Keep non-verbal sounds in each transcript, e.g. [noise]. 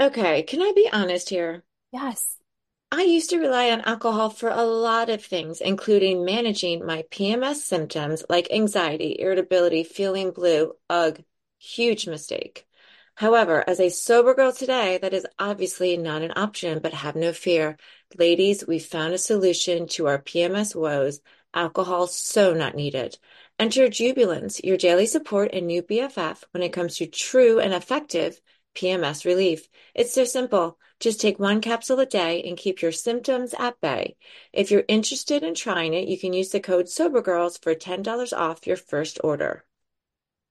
Okay, can I be honest here? Yes. I used to rely on alcohol for a lot of things, including managing my PMS symptoms like anxiety, irritability, feeling blue. Ugh, huge mistake. However, as a sober girl today, that is obviously not an option, but have no fear. Ladies, we found a solution to our PMS woes. Alcohol so not needed. Enter Jubilance, your daily support and new BFF when it comes to true and effective PMS relief. It's so simple. Just take one capsule a day and keep your symptoms at bay. If you're interested in trying it, you can use the code SOBERGIRLS for $10 off your first order.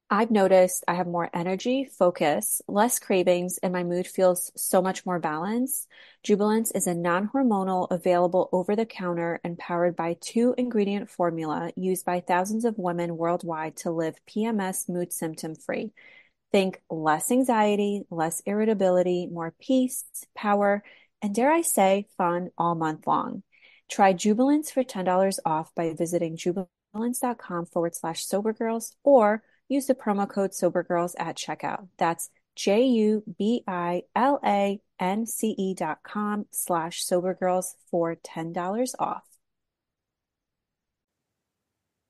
I've noticed I have more energy, focus, less cravings, and my mood feels so much more balanced. Jubilance is a non-hormonal, available over the counter and powered by two ingredient formula used by thousands of women worldwide to live PMS mood symptom free. Think less anxiety, less irritability, more peace, power, and dare I say, fun all month long. Try Jubilance for $10 off by visiting jubilance.com forward slash sobergirls or use the promo code sobergirls at checkout. That's J U B I L A N C E dot com slash sobergirls for $10 off.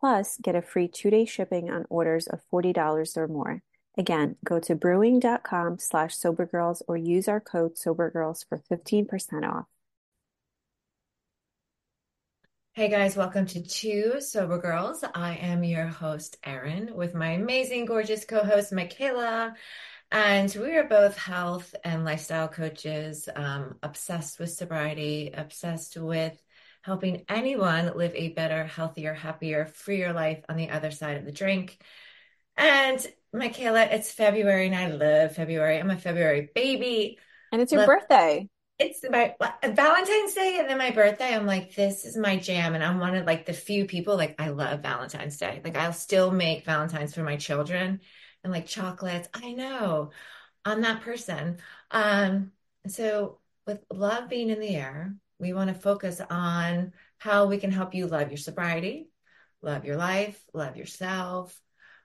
Plus, get a free two-day shipping on orders of $40 or more. Again, go to brewing.com slash sobergirls or use our code sobergirls for 15% off. Hey guys, welcome to Two Sober Girls. I am your host, Erin, with my amazing, gorgeous co-host, Michaela. And we are both health and lifestyle coaches, um, obsessed with sobriety, obsessed with helping anyone live a better, healthier, happier, freer life on the other side of the drink. And Michaela, it's February and I love February. I'm a February baby. And it's your Love, birthday. it's my Valentine's Day and then my birthday. I'm like, this is my jam. And I'm one of like the few people, like, I love Valentine's Day. Like, I'll still make Valentine's for my children and like chocolates. I know I'm that person. Um, so with love being in the air, we want to focus on how we can help you love your sobriety, love your life, love yourself.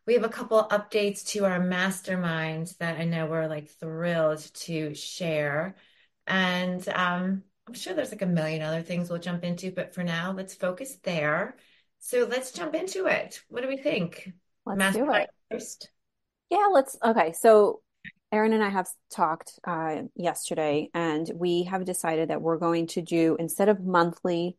We have a couple updates to our masterminds that I know we're like thrilled to share. And um, I'm sure there's like a million other things we'll jump into, but for now, let's focus there. So let's jump into it. What do we think? Let's do Mastermind it. first. Yeah, let's. Okay, so Erin and I have talked uh, yesterday, and we have decided that we're going to do, instead of monthly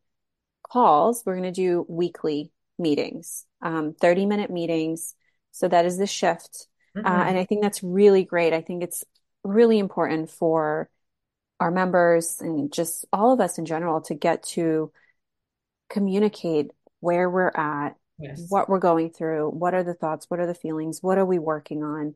calls, we're going to do weekly meetings, um, 30 minute meetings. So that is the shift. Uh, and hmm I think that's really great. I think it's really important for our members and just all of us in general to get to communicate where we're at, Yes. what we're going through, what are the thoughts, what are the feelings, what are we working on,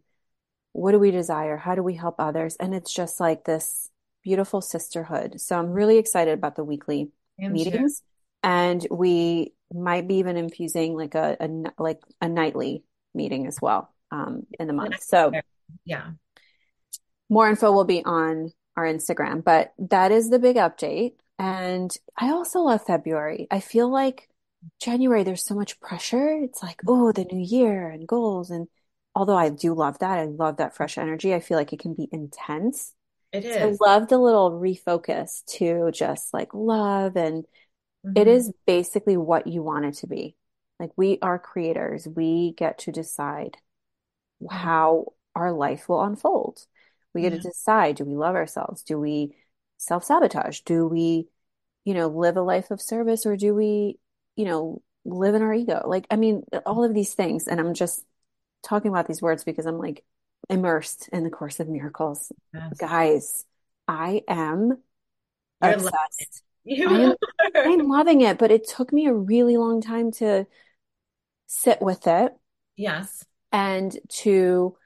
what do we desire, how do we help others? And it's just like this beautiful sisterhood. So I'm really excited about the weekly I'm sure. meetings, and we might be even infusing like a, a like a nightly meeting as well um, in the month. So Yeah. more info will be on our Instagram, but that is the big update. And I also love February. I feel like January, there's so much pressure. It's like, oh, the new year and goals. And although I do love that, I love that fresh energy. I feel like it can be intense. It is. So. I love the little refocus to just like love. And it hmm is basically what you want it to be. Like we are creators. We get to decide how our life will unfold. We get to decide, do we love ourselves? Do we self-sabotage? Do we you know, live a life of service or do we, you know, live in our ego? Like, I mean, all of these things. And I'm just talking about these words because I'm like immersed in the Course of Miracles. Yes. Guys, I am You're obsessed. You I am, are. I'm loving it, but it took me a really long time to sit with it Yes. and to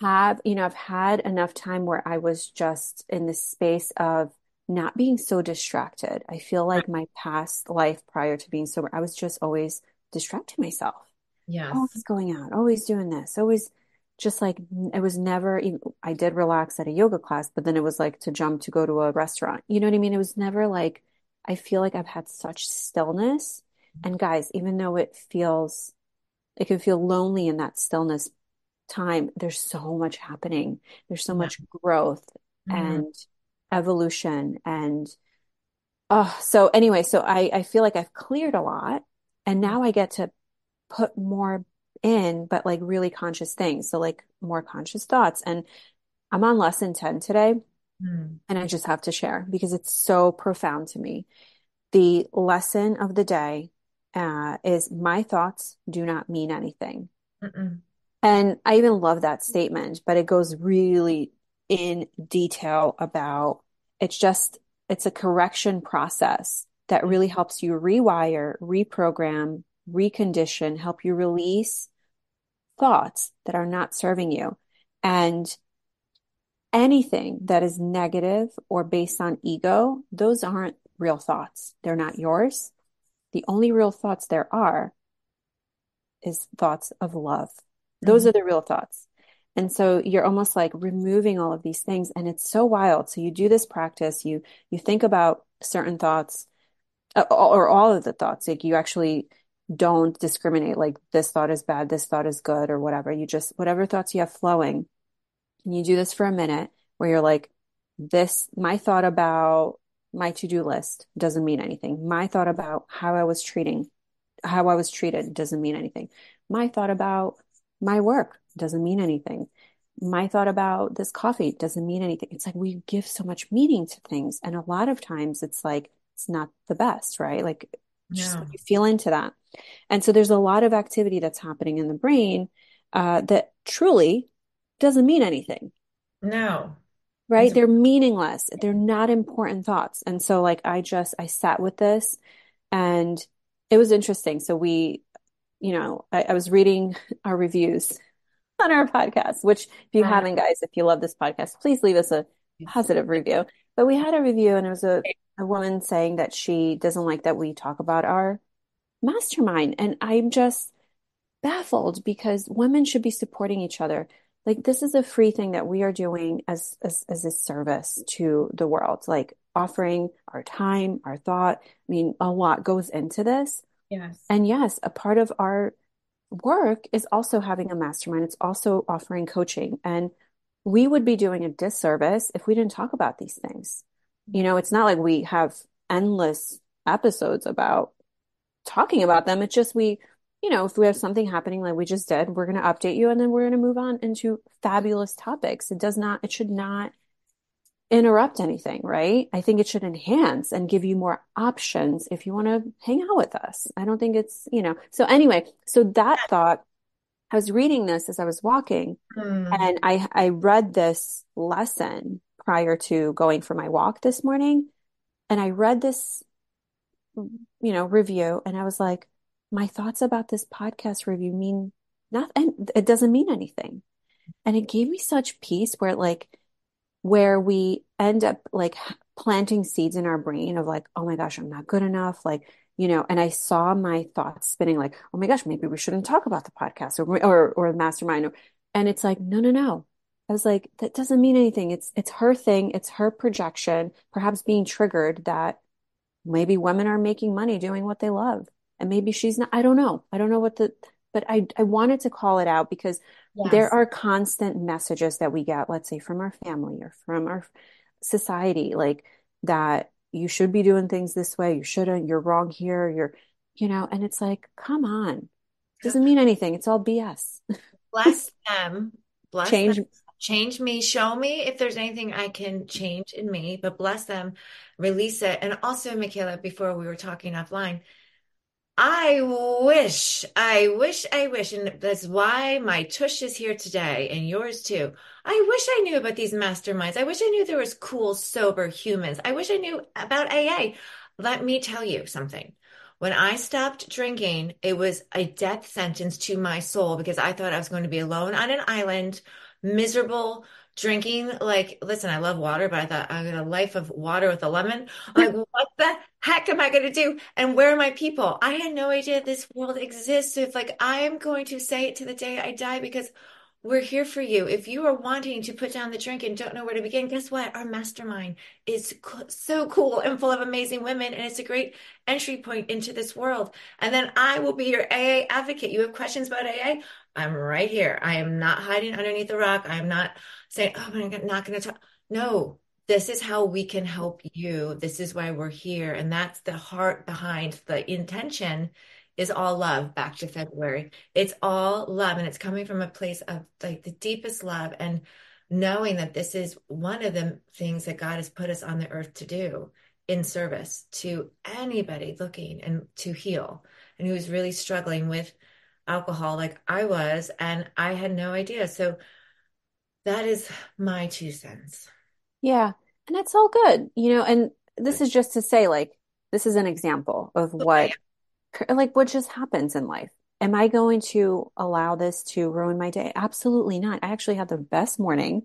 have, you know, I've had enough time where I was just in this space of not being so distracted. I feel like my past life prior to being sober, I was just always distracting myself, Yes. always going out, always doing this, always just like it was never even, I did relax at a yoga class, but then it was like to jump to go to a restaurant. You know what I mean? It was never like, I feel like I've had such stillness. And guys, even though it feels, it can feel lonely in that stillness time, there's so much happening. There's so Yeah. much growth Mhm. and evolution and oh, so anyway, so I I feel like I've cleared a lot and now I get to put more in, but like really conscious things. So like more conscious thoughts. And I'm on lesson 10 today Mm. and I just have to share because it's so profound to me. The lesson of the day uh, is my thoughts do not mean anything. Mm-mm. And I even love that statement, but it goes really in detail about it's just, it's a correction process that really helps you rewire, reprogram, recondition, help you release thoughts that are not serving you. And anything that is negative or based on ego, those aren't real thoughts. They're not yours. The only real thoughts there are is thoughts of love. Those Mhm. are the real thoughts. And so you're almost like removing all of these things and it's so wild. So you do this practice, you you think about certain thoughts uh, or all of the thoughts. Like you actually don't discriminate like this thought is bad, this thought is good or whatever. You just whatever thoughts you have flowing. And you do this for a minute where you're like this my thought about my to-do list doesn't mean anything. My thought about how I was treating how I was treated doesn't mean anything. My thought about my work doesn't mean anything. My thought about this coffee doesn't mean anything. It's like we give so much meaning to things. And a lot of times it's like, it's not the best, right? Like, just Yeah. you feel into that. And so there's a lot of activity that's happening in the brain uh, that truly doesn't mean anything No. right? It's They're meaningless. They're not important thoughts. And so like I just I sat with this and it was interesting. So we, you know, I, I was reading [laughs] our reviews [laughs] on our podcast, which if you Uh, haven't, guys, if you love this podcast, please leave us a positive review. But we had a review and it was a, a woman saying that she doesn't like that we talk about our mastermind. And I'm just baffled because women should be supporting each other. Like this is a free thing that we are doing as as, as a service to the world, like offering our time, our thought. I mean, a lot goes into this. yes. And yes, a part of our work is also having a mastermind. It's also offering coaching. And we would be doing a disservice if we didn't talk about these things. You know, it's not like we have endless episodes about talking about them. It's just we, you know, if we have something happening like we just did, we're going to update you and then we're going to move on into fabulous topics. It does not, it should not interrupt anything, right? I think it should enhance and give you more options if you want to hang out with us. I don't think it's, you know, so anyway, so that thought, I was reading this as I was walking Mm. and I, I read this lesson prior to going for my walk this morning. And I read this, you know, review and I was like, my thoughts about this podcast review mean nothing. It doesn't mean anything. And it gave me such peace where like, where we end up like planting seeds in our brain of like, oh my gosh, I'm not good enough. Like, you know, and I saw my thoughts spinning like, oh my gosh, maybe we shouldn't talk about the podcast or or or the mastermind. And it's like, no, no, no. I was like, that doesn't mean anything. It's it's her thing, it's her projection, perhaps being triggered that maybe women are making money doing what they love. And maybe she's not, I don't know. I don't know what the but I I wanted to call it out because there are constant messages that we get, let's say from our family or from our society, like that you should be doing things this way, you shouldn't, you're wrong here, you're, you know, and it's like, come on. Doesn't mean anything. It's all BS. Bless them. Bless Change them. Change me, show me if there's anything I can change in me, but bless them, release it. And also, Michaela, before we were talking offline, I wish, I wish, I wish, and that's why my tush is here today and yours too. I wish I knew about these masterminds. I wish I knew there was cool, sober humans. I wish I knew about AA. Let me tell you something. When I stopped drinking, it was a death sentence to my soul because I thought I was going to be alone on an island, miserable, drinking. Like, listen, I love water, but I thought I got a life of water with a lemon. Like, what the heck am I going to do? And where are my people? I had no idea this world exists. So if like I'm going to say it to the day I die because we're here for you. If you are wanting to put down the drink and don't know where to begin, guess what? Our mastermind is co- so cool and full of amazing women, and it's a great entry point into this world. And then I will be your AA advocate. You have questions about AA? I'm right here. I am not hiding underneath the rock. I am not saying, oh, I'm not going to talk. No, this is how we can help you. This is why we're here. And that's the heart behind the intention is all love back to February. It's all love and it's coming from a place of like the deepest love and knowing that this is one of the things that God has put us on the earth to do in service to anybody looking and to heal and who's really struggling with alcohol like I was and I had no idea. So that is my two cents. Yeah. And it's all good, you know, and this is just to say like this is an example of what like what just happens in life. Am I going to allow this to ruin my day? Absolutely not. I actually had the best morning.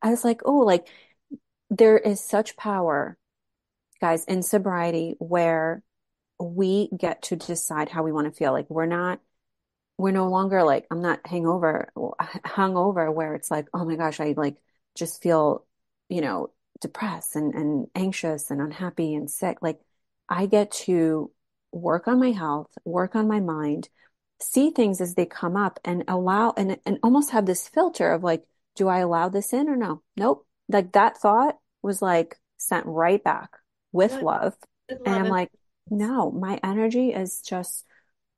I was like, oh, like there is such power, guys, in sobriety where we get to decide how we want to feel. Like we're not, we're no longer like, I'm not hangover, hungover where it's like, oh my gosh, I like just feel, you know, depressed and, and anxious and unhappy and sick. Like I get to work on my health, work on my mind, see things as they come up and allow and, and almost have this filter of like, do I allow this in or no? Nope. Like that thought was like sent right back with love. love. And I'm like, no, my energy is just,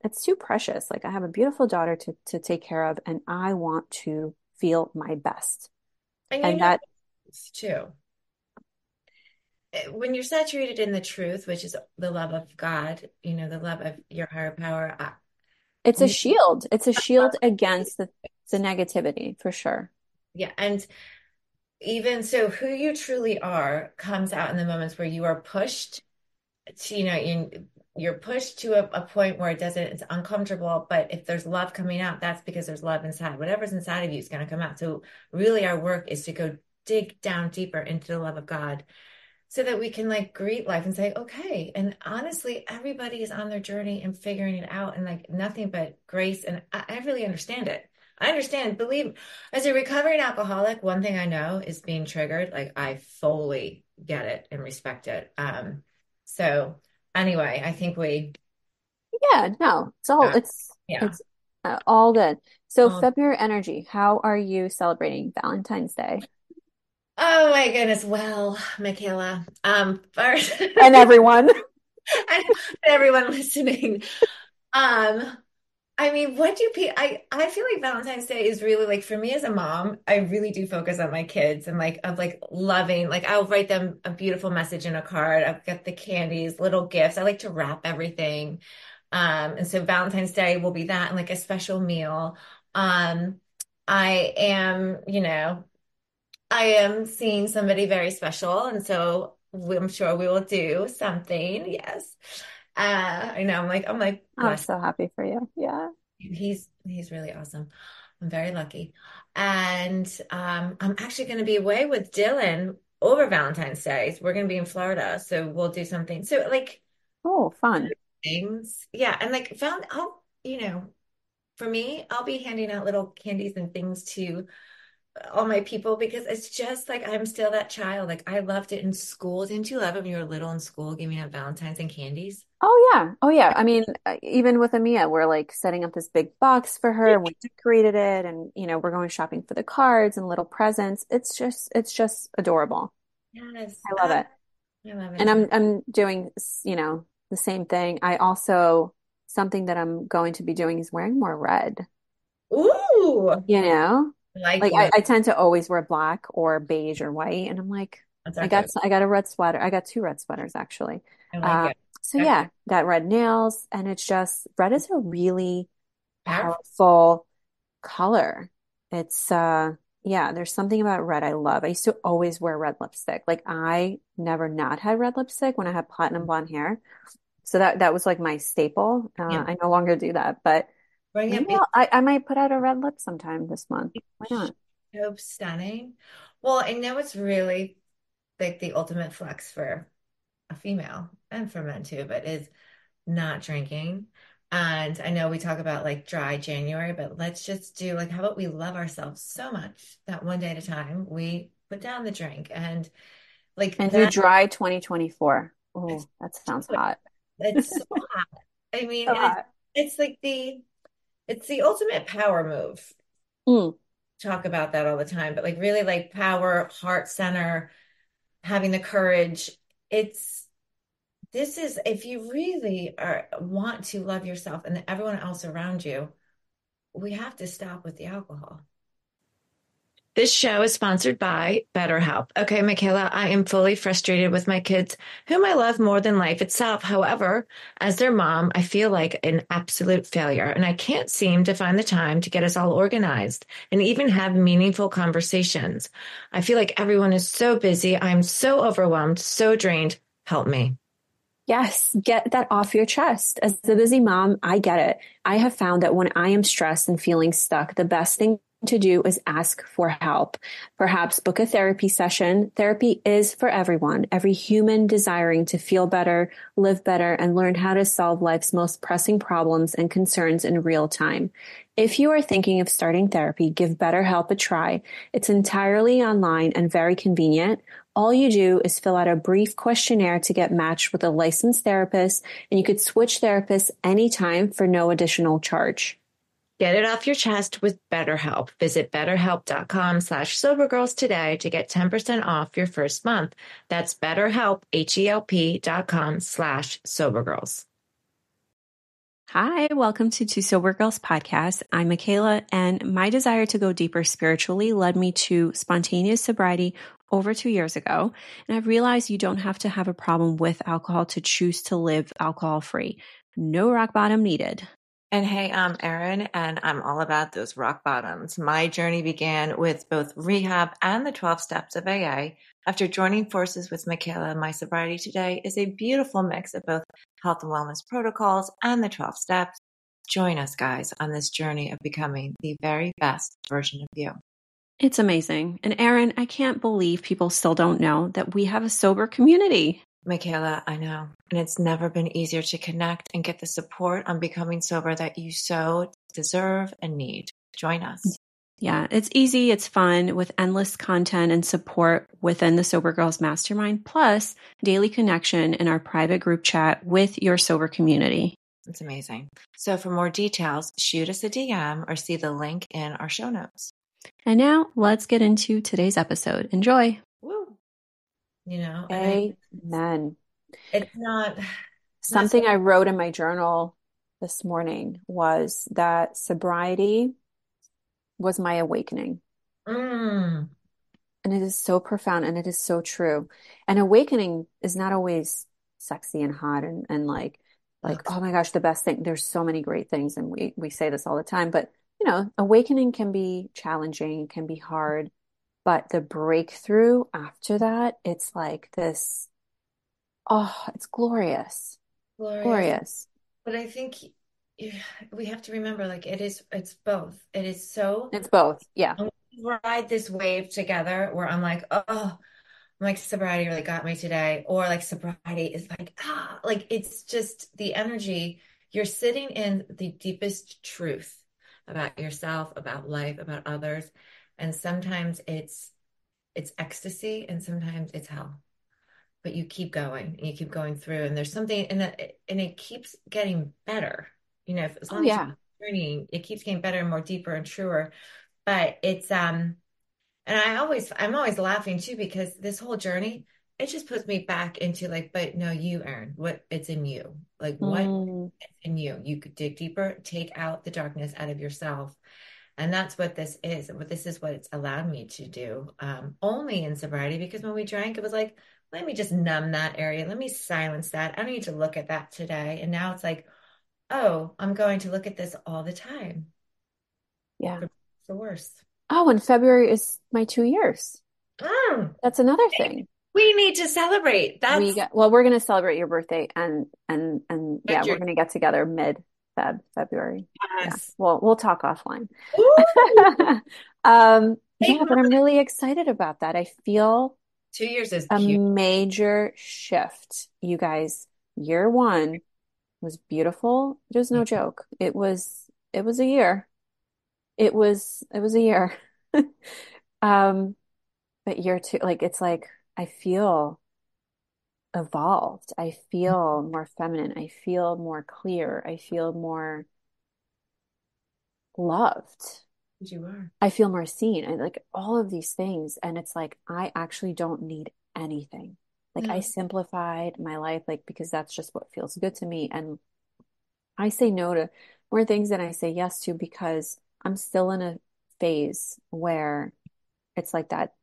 it's too precious. Like I have a beautiful daughter to, to take care of and I want to feel my best. And, and that too eh, when you're saturated in the truth, which is the love of God, you know, the love of your higher power. It's a shield. It's a [laughs] shield against the, the negativity for sure. Yeah. And even so, who you truly are comes out in the moments where you are pushed to, you know, you, you're pushed to a, a point where it doesn't, it's uncomfortable. But if there's love coming out, that's because there's love inside. Whatever's inside of you is going to come out. So, really, our work is to go dig down deeper into the love of God so that we can like greet life and say, okay. And honestly, everybody is on their journey and figuring it out and like nothing but grace. And I, I really understand it. I understand, believe as a recovering alcoholic, one thing I know is being triggered. Like I fully get it and respect it. Um, so anyway, I think we Yeah, no, it's all uh, it's yeah. it's uh, all good. So um, February energy, how are you celebrating Valentine's Day? Oh my goodness. Well, Michaela, um, first and everyone [laughs] and everyone listening. Um, I mean, what do people, I, I feel like Valentine's Day is really like, for me as a mom, I really do focus on my kids and like, of like loving, like I'll write them a beautiful message in a card. I've got the candies, little gifts. I like to wrap everything. Um, and so Valentine's Day will be that and like a special meal. Um, I am, you know, I am seeing somebody very special, and so I'm sure we will do something. Yes. Uh, I know. I'm like, I'm like, I'm so happy for you. Yeah. He's he's really awesome. I'm very lucky. And um, I'm actually going to be away with Dylan over Valentine's Day. We're going to be in Florida, so we'll do something. So like, oh, fun things. Yeah, and like found I'll you know, for me, I'll be handing out little candies and things to all my people because it's just like I'm still that child. Like I loved it in school. Didn't you love it when you were little in school, giving out Valentine's and candies? Oh yeah, oh yeah. I mean, uh, even with Amia, we're like setting up this big box for her, and we [laughs] decorated it, and you know, we're going shopping for the cards and little presents. It's just, it's just adorable. Yes, I love it. I love it. And I'm, I'm doing, you know, the same thing. I also something that I'm going to be doing is wearing more red. Ooh, you know Like Like I. I tend to always wear black or beige or white, and I'm like, I got go. I got a red sweater. I got two red sweaters actually. Like Uh, so That's yeah, got red nails, and it's just red is a really powerful. powerful color. It's uh yeah, there's something about red I love. I used to always wear red lipstick. Like I never not had red lipstick when I had platinum blonde hair. So that that was like my staple. Uh, Yeah. I no longer do that, but Bring it. I I might put out a red lip sometime this month. Why not? so stunning. Well, I know it's really like the ultimate flex for a female and for men too, but is not drinking. And I know we talk about like dry January, but let's just do like, how about we love ourselves so much that one day at a time we put down the drink and like And do dry 2024. Oh, that sounds hot. it's [laughs] so hot. I mean, So it's hot. it's like the it's the ultimate power move. Mm. Talk about that all the time, but like really like power, heart center, having the courage. It's this is if you really are want to love yourself and everyone else around you, we have to stop with the alcohol. This show is sponsored by BetterHelp. Okay, Michaela, I am fully frustrated with my kids, whom I love more than life itself. However, as their mom, I feel like an absolute failure, and I can't seem to find the time to get us all organized and even have meaningful conversations. I feel like everyone is so busy. I'm so overwhelmed, so drained. Help me. Yes, get that off your chest. As a busy mom, I get it. I have found that when I am stressed and feeling stuck, the best thing to do is ask for help. Perhaps book a therapy session. Therapy is for everyone, every human desiring to feel better, live better, and learn how to solve life's most pressing problems and concerns in real time. If you are thinking of starting therapy, give BetterHelp a try. It's entirely online and very convenient. All you do is fill out a brief questionnaire to get matched with a licensed therapist, and you could switch therapists anytime for no additional charge. Get it off your chest with BetterHelp. Visit betterhelp.com slash sobergirls today to get 10% off your first month. That's betterhelp, H-E-L-P dot com slash sobergirls. Hi, welcome to Two Sober Girls podcast. I'm Michaela, and my desire to go deeper spiritually led me to spontaneous sobriety over two years ago. And I've realized you don't have to have a problem with alcohol to choose to live alcohol free. No rock bottom needed. And hey, I'm Erin, and I'm all about those rock bottoms. My journey began with both rehab and the 12 steps of AA. After joining forces with Michaela, my sobriety today is a beautiful mix of both health and wellness protocols and the 12 steps. Join us, guys, on this journey of becoming the very best version of you. It's amazing. And Erin, I can't believe people still don't know that we have a sober community. Michaela, I know. And it's never been easier to connect and get the support on becoming sober that you so deserve and need. Join us. Yeah, it's easy, it's fun with endless content and support within the Sober Girls Mastermind, plus daily connection in our private group chat with your sober community. It's amazing. So for more details, shoot us a DM or see the link in our show notes. And now let's get into today's episode. Enjoy. You know, Amen. it's not Something I wrote in my journal this morning was that sobriety was my awakening. mm, And it is so profound and it is so true. And awakening is not always sexy and hot and, and like like, Ugh. oh my gosh, the best thing. There's so many great things and we we say this all the time, but you know, awakening can be challenging, can be hard, but the breakthrough after that, it's like this, oh, it's glorious. glorious. Glorious. But I think we have to remember, like it is, it's both. It is so It's both. Yeah. ride this wave together where I'm like, oh, I'm like sobriety really got me today, or like sobriety is like ah, like it's just the energy. You're sitting in the deepest truth about yourself, about life, about others, and sometimes it's it's ecstasy, and sometimes it's hell. But you keep going, and you keep going through, and there's something, and it, and it keeps getting better. You know, if, as Oh, long as yeah. you're journeying, it keeps getting better and more deeper and truer. But it's um. And I always, I'm always laughing too because this whole journey, it just puts me back into like, but no, you, Erin, what it's in you. Like what Mm, in you? You could dig deeper, take out the darkness out of yourself. And that's what this is. What this is what it's allowed me to do. Um, only in sobriety because when we drank, it was like, let me just numb that area. Let me silence that. I don't need to look at that today. And now it's like, oh, I'm going to look at this all the time. Yeah. The worst. Oh, and February is my two years. Mm. That's another thing. We need to celebrate. That's We got, well, we're going to celebrate your birthday and and and yeah, we're going to get together mid Feb February. Yeah. yes. Well, we'll talk offline. [laughs] Um, yeah, but I'm really excited about that. I feel two years is a cute. major shift. You guys, year one was beautiful. It was no joke. It was it was a year. It was it was a year. [laughs] Um, but year two, like it's like I feel evolved. I feel more feminine. I feel more clear. I feel more loved. You are. I feel more seen. I like all of these things. And it's like I actually don't need anything. Like I simplified my life, like because that's just what feels good to me. And I say no to more things than I say yes to because I'm still in a phase where it's like that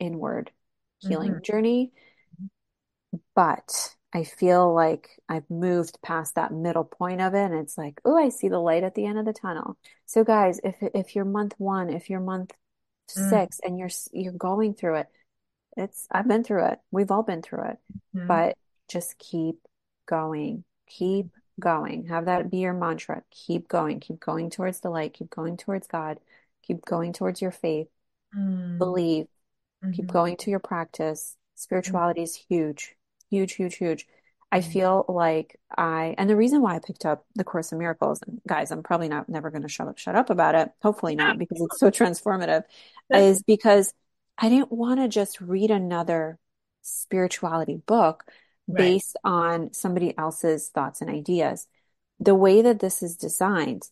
inward healing Mhm. journey. But I feel like I've moved past that middle point of it, and it's like, oh, I see the light at the end of the tunnel. So, guys, if if you're month one, if you're month Mm. six, and you're you're going through it, it's I've been through it. We've all been through it. Mhm. But just keep going. Keep going. Have that be your mantra. Keep going. Keep going towards the light. Keep going towards God. Keep going towards your faith. Mm. Believe. Keep Mhm. going to your practice. Spirituality is huge, huge, huge, huge. I Mhm. feel like I, and the reason why I picked up the Course in Miracles, and guys, I'm probably not never going to shut up, shut up about it. Hopefully not, because it's so [laughs] transformative, is because I didn't want to just read another spirituality book Right. based on somebody else's thoughts and ideas. The way that this is designed,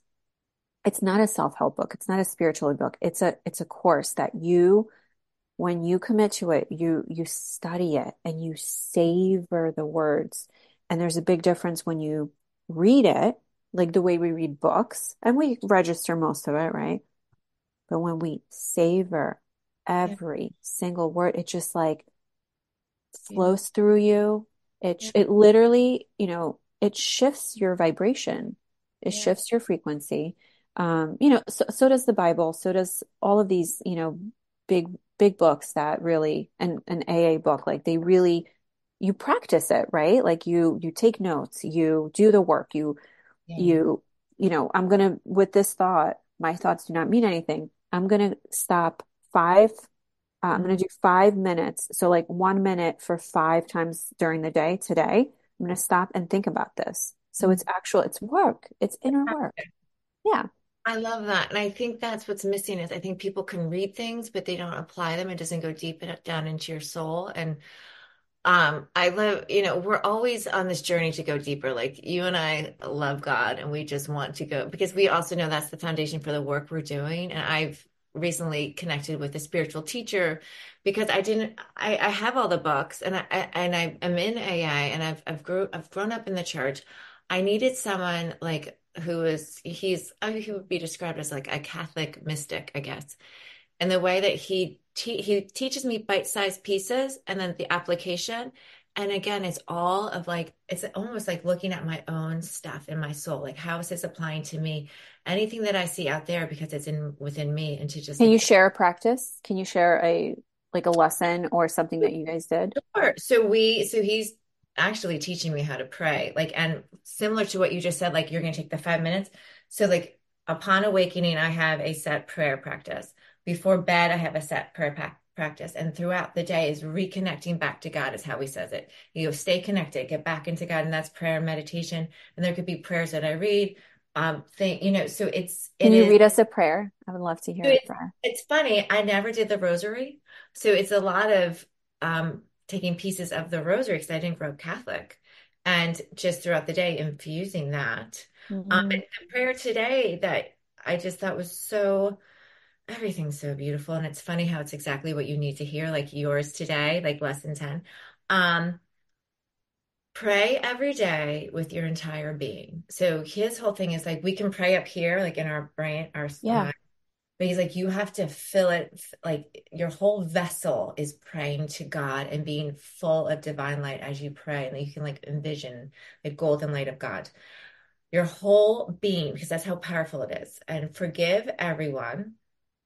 it's not a self-help book. It's not a spiritual book. It's a it's a course that you when you commit to it, you you study it and you savor the words. And there's a big difference when you read it, like the way we read books, and we register most of it, right? But when we savor every single word, it just like flows through you. It Yeah. it literally, you know, it shifts your vibration. It Yeah. shifts your frequency. Um, you know, so so does the Bible, so does all of these, you know, big big books that really and an AA book, like they really you practice it, right? Like you you take notes, you do the work, you Yeah. you you know, I'm gonna with this thought, my thoughts do not mean anything. I'm gonna stop five uh, I'm going to do five minutes. So, like one minute for five times during the day today. I'm going to stop and think about this. So, it's actual, it's work, it's inner work. Yeah. I love that. And I think that's what's missing is I think people can read things, but they don't apply them. It doesn't go deep down into your soul. And um, I love, you know, we're always on this journey to go deeper. Like you and I love God and we just want to go because we also know that's the foundation for the work we're doing. And I've recently connected with a spiritual teacher because I didn't I, I have all the books and I and I am in AA and I've I've grew I've grown up in the church. I needed someone like who is he's I mean, he would be described as like a Catholic mystic, I guess. And the way that he te he teaches me bite-sized pieces and then the application. And again, it's all of like it's almost like looking at my own stuff in my soul. Like how is this applying to me? Anything that I see out there because it's in within me and to just Can you share a practice? Can you share a like a lesson or something that you guys did? Sure. So we, so he's actually teaching me how to pray. Like, and similar to what you just said, like you're going to take the five minutes. So like upon awakening, I have a set prayer practice. Before bed, I have a set prayer pa- practice. And throughout the day is reconnecting back to God is how he says it. You know, stay connected, get back into God. And that's prayer and meditation. And there could be prayers that I read. Um, thing, you know, so it's, Can it you is- read us a prayer? I would love to hear a It's- prayer. it's funny. I never did the rosary. So it's a lot of um, taking pieces of the rosary because I didn't grow up Catholic and just throughout the day infusing that. Um, Mhm. and the prayer today that I just thought was so, everything's so beautiful. And it's funny how it's exactly what you need to hear, like yours today, like lesson 10. Um, pray every day with your entire being. So his whole thing is like we can pray up here, like in our brain, our Yeah. But he's like, you have to fill it, like your whole vessel is praying to God and being full of divine light as you pray. And you can like envision the golden light of God. Your whole being, because that's how powerful it is. And forgive everyone.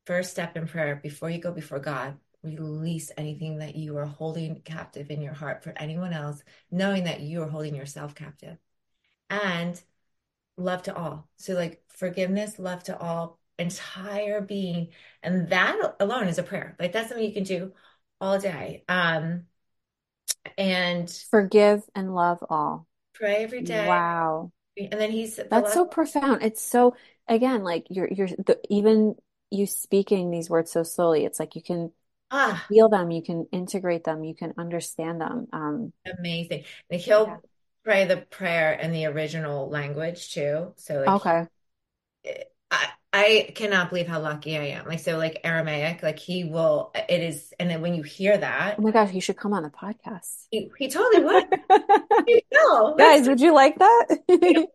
First step in prayer before you go before God. Release anything that you are holding captive in your heart for anyone else, knowing that you are holding yourself captive. And love to all. So, like forgiveness, love to all, entire being. And that alone is a prayer. Like that's something you can do all day. Um, and forgive and love all. Pray every day. Wow. And then he's the that's so profound. It's so again, like you're you're the, even you speaking these words so slowly. It's like you can ah. feel them, you can integrate them, you can understand them. Um, amazing. And he'll yeah. pray the prayer in the original language too. So like okay. I cannot believe how lucky I am. Like so, like Aramaic, like he will. It is, and then when you hear that, oh my gosh, he should come on the podcast. He, he totally would. [laughs] no, guys, would you like that? [laughs]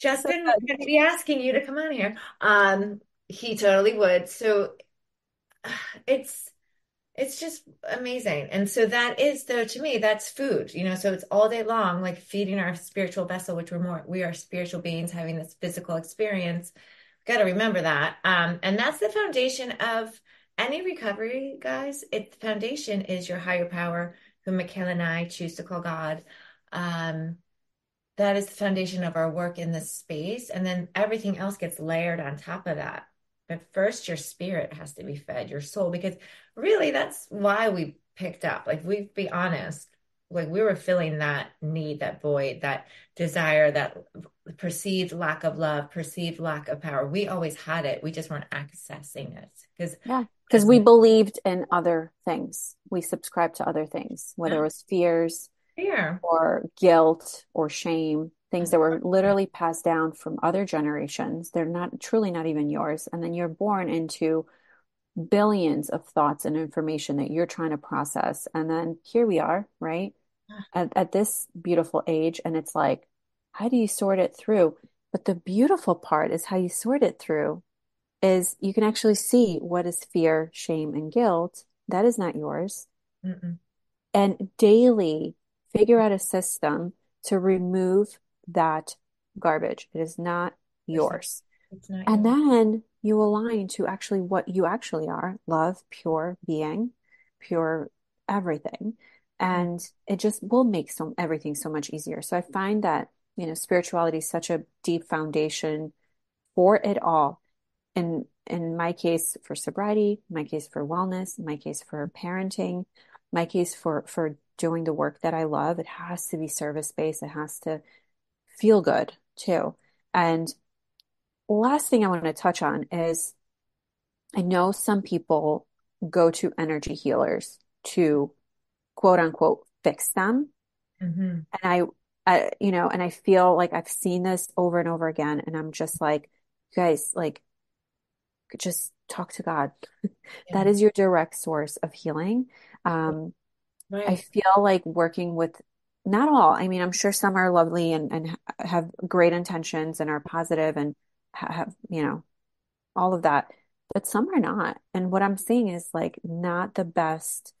Justin would be asking you to come on here. Um, he totally would. So [sighs] it's it's just amazing. And so that is though to me, that's food, you know, so it's all day long, like feeding our spiritual vessel, which we're more we are spiritual beings having this physical experience got to remember that. Um, and that's the foundation of any recovery, guys. It the foundation is your higher power, who Michaela and I choose to call God. Um, that is the foundation of our work in this space, and then everything else gets layered on top of that. But first, your spirit has to be fed, your soul, because really that's why we picked up. Like we be honest, like we were filling that need, that void, that desire, that perceived lack of love, perceived lack of power. We always had it. We just weren't accessing it because yeah, because we believed in other things. We subscribed to other things, whether yeah. it was fears, fear, or guilt, or shame, things that were literally passed down from other generations. They're not truly not even yours, and then you're born into billions of thoughts and information that you're trying to process, and then here we are, right? at, at this beautiful age. And it's like, how do you sort it through? But the beautiful part is how you sort it through is you can actually see what is fear, shame, and guilt. That is not yours. Mm-mm. And daily figure out a system to remove that garbage. It is not yours. Not and yours. then you align to actually what you actually are love, pure being, pure everything mm-hmm. and it just will make so everything so much easier so i find that you know spirituality is such a deep foundation for it all in in my case for sobriety my case for wellness my case for parenting my case for for doing the work that i love it has to be service based it has to feel good too and last thing i want to touch on is i know some people go to energy healers to quote unquote fix them. Mm-hmm. And I, I, you know, and I feel like I've seen this over and over again. And I'm just like, guys, like, just talk to God. [laughs] Yeah. that is your direct source of healing. Um, right. I feel like working with not all. I mean, I'm sure some are lovely and, and have great intentions and are positive and have, you know, all of that, but some are not. And what I'm seeing is like not the best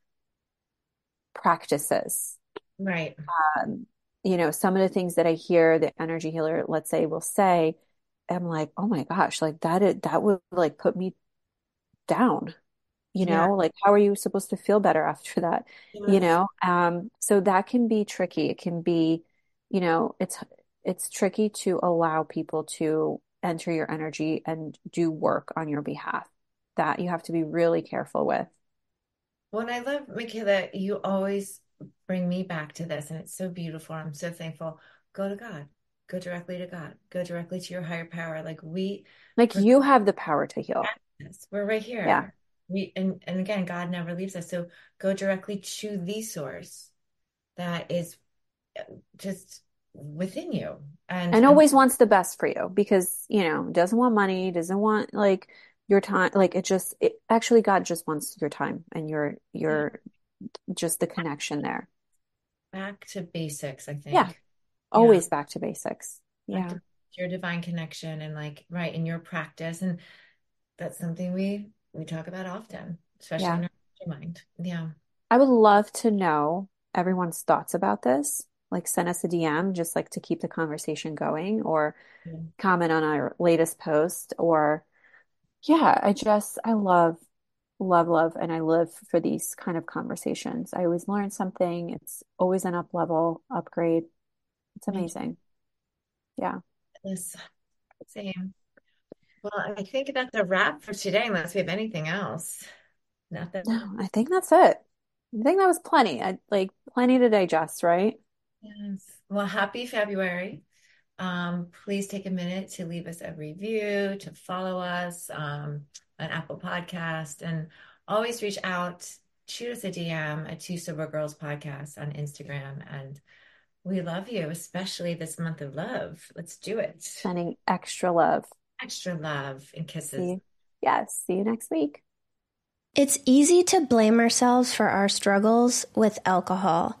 practices. Right. Um, you know, some of the things that I hear the energy healer, let's say, will say, I'm like, oh my gosh, like that, it, that would like put me down. You know, yeah. like how are you supposed to feel better after that? You know, um, so that can be tricky. It can be, you know, it's it's tricky to allow people to enter your energy and do work on your behalf. That you have to be really careful with. Well, I love, Michaela, you always bring me back to this, and it's so beautiful. I'm so thankful. Go to God. Go directly to God. Go directly to your higher power. Like we, like you have the power to heal. We're right here. Yeah. We and and again, God never leaves us. So go directly to the source that is uh, just within you and and always and, wants the best for you because you know doesn't want money doesn't want like your time like it just it, actually god just wants your time and your your just the connection there back to basics i think yeah always yeah. back to basics yeah to your divine connection and like right in your practice and that's something we we talk about often, especially Yeah. in our mind. Yeah. I would love to know everyone's thoughts about this. Like send us a DM just like to keep the conversation going or Yeah. comment on our latest post or yeah, I just I love love love and I live for these kind of conversations. I always learn something. It's always an up level, upgrade. It's amazing. Yeah. Yes. Same. Well, I think that's a wrap for today, unless we have anything else. Nothing. No, I think that's it. I think that was plenty. I like plenty to digest, right? Yes. Well, happy February. Um, please take a minute to leave us a review, to follow us um, on Apple Podcast, and always reach out, shoot us a DM at Two Sober Girls Podcast on Instagram. And we love you, especially this month of love. Let's do it. Sending extra love. Extra love and kisses. See, yes, see you next week. It's easy to blame ourselves for our struggles with alcohol.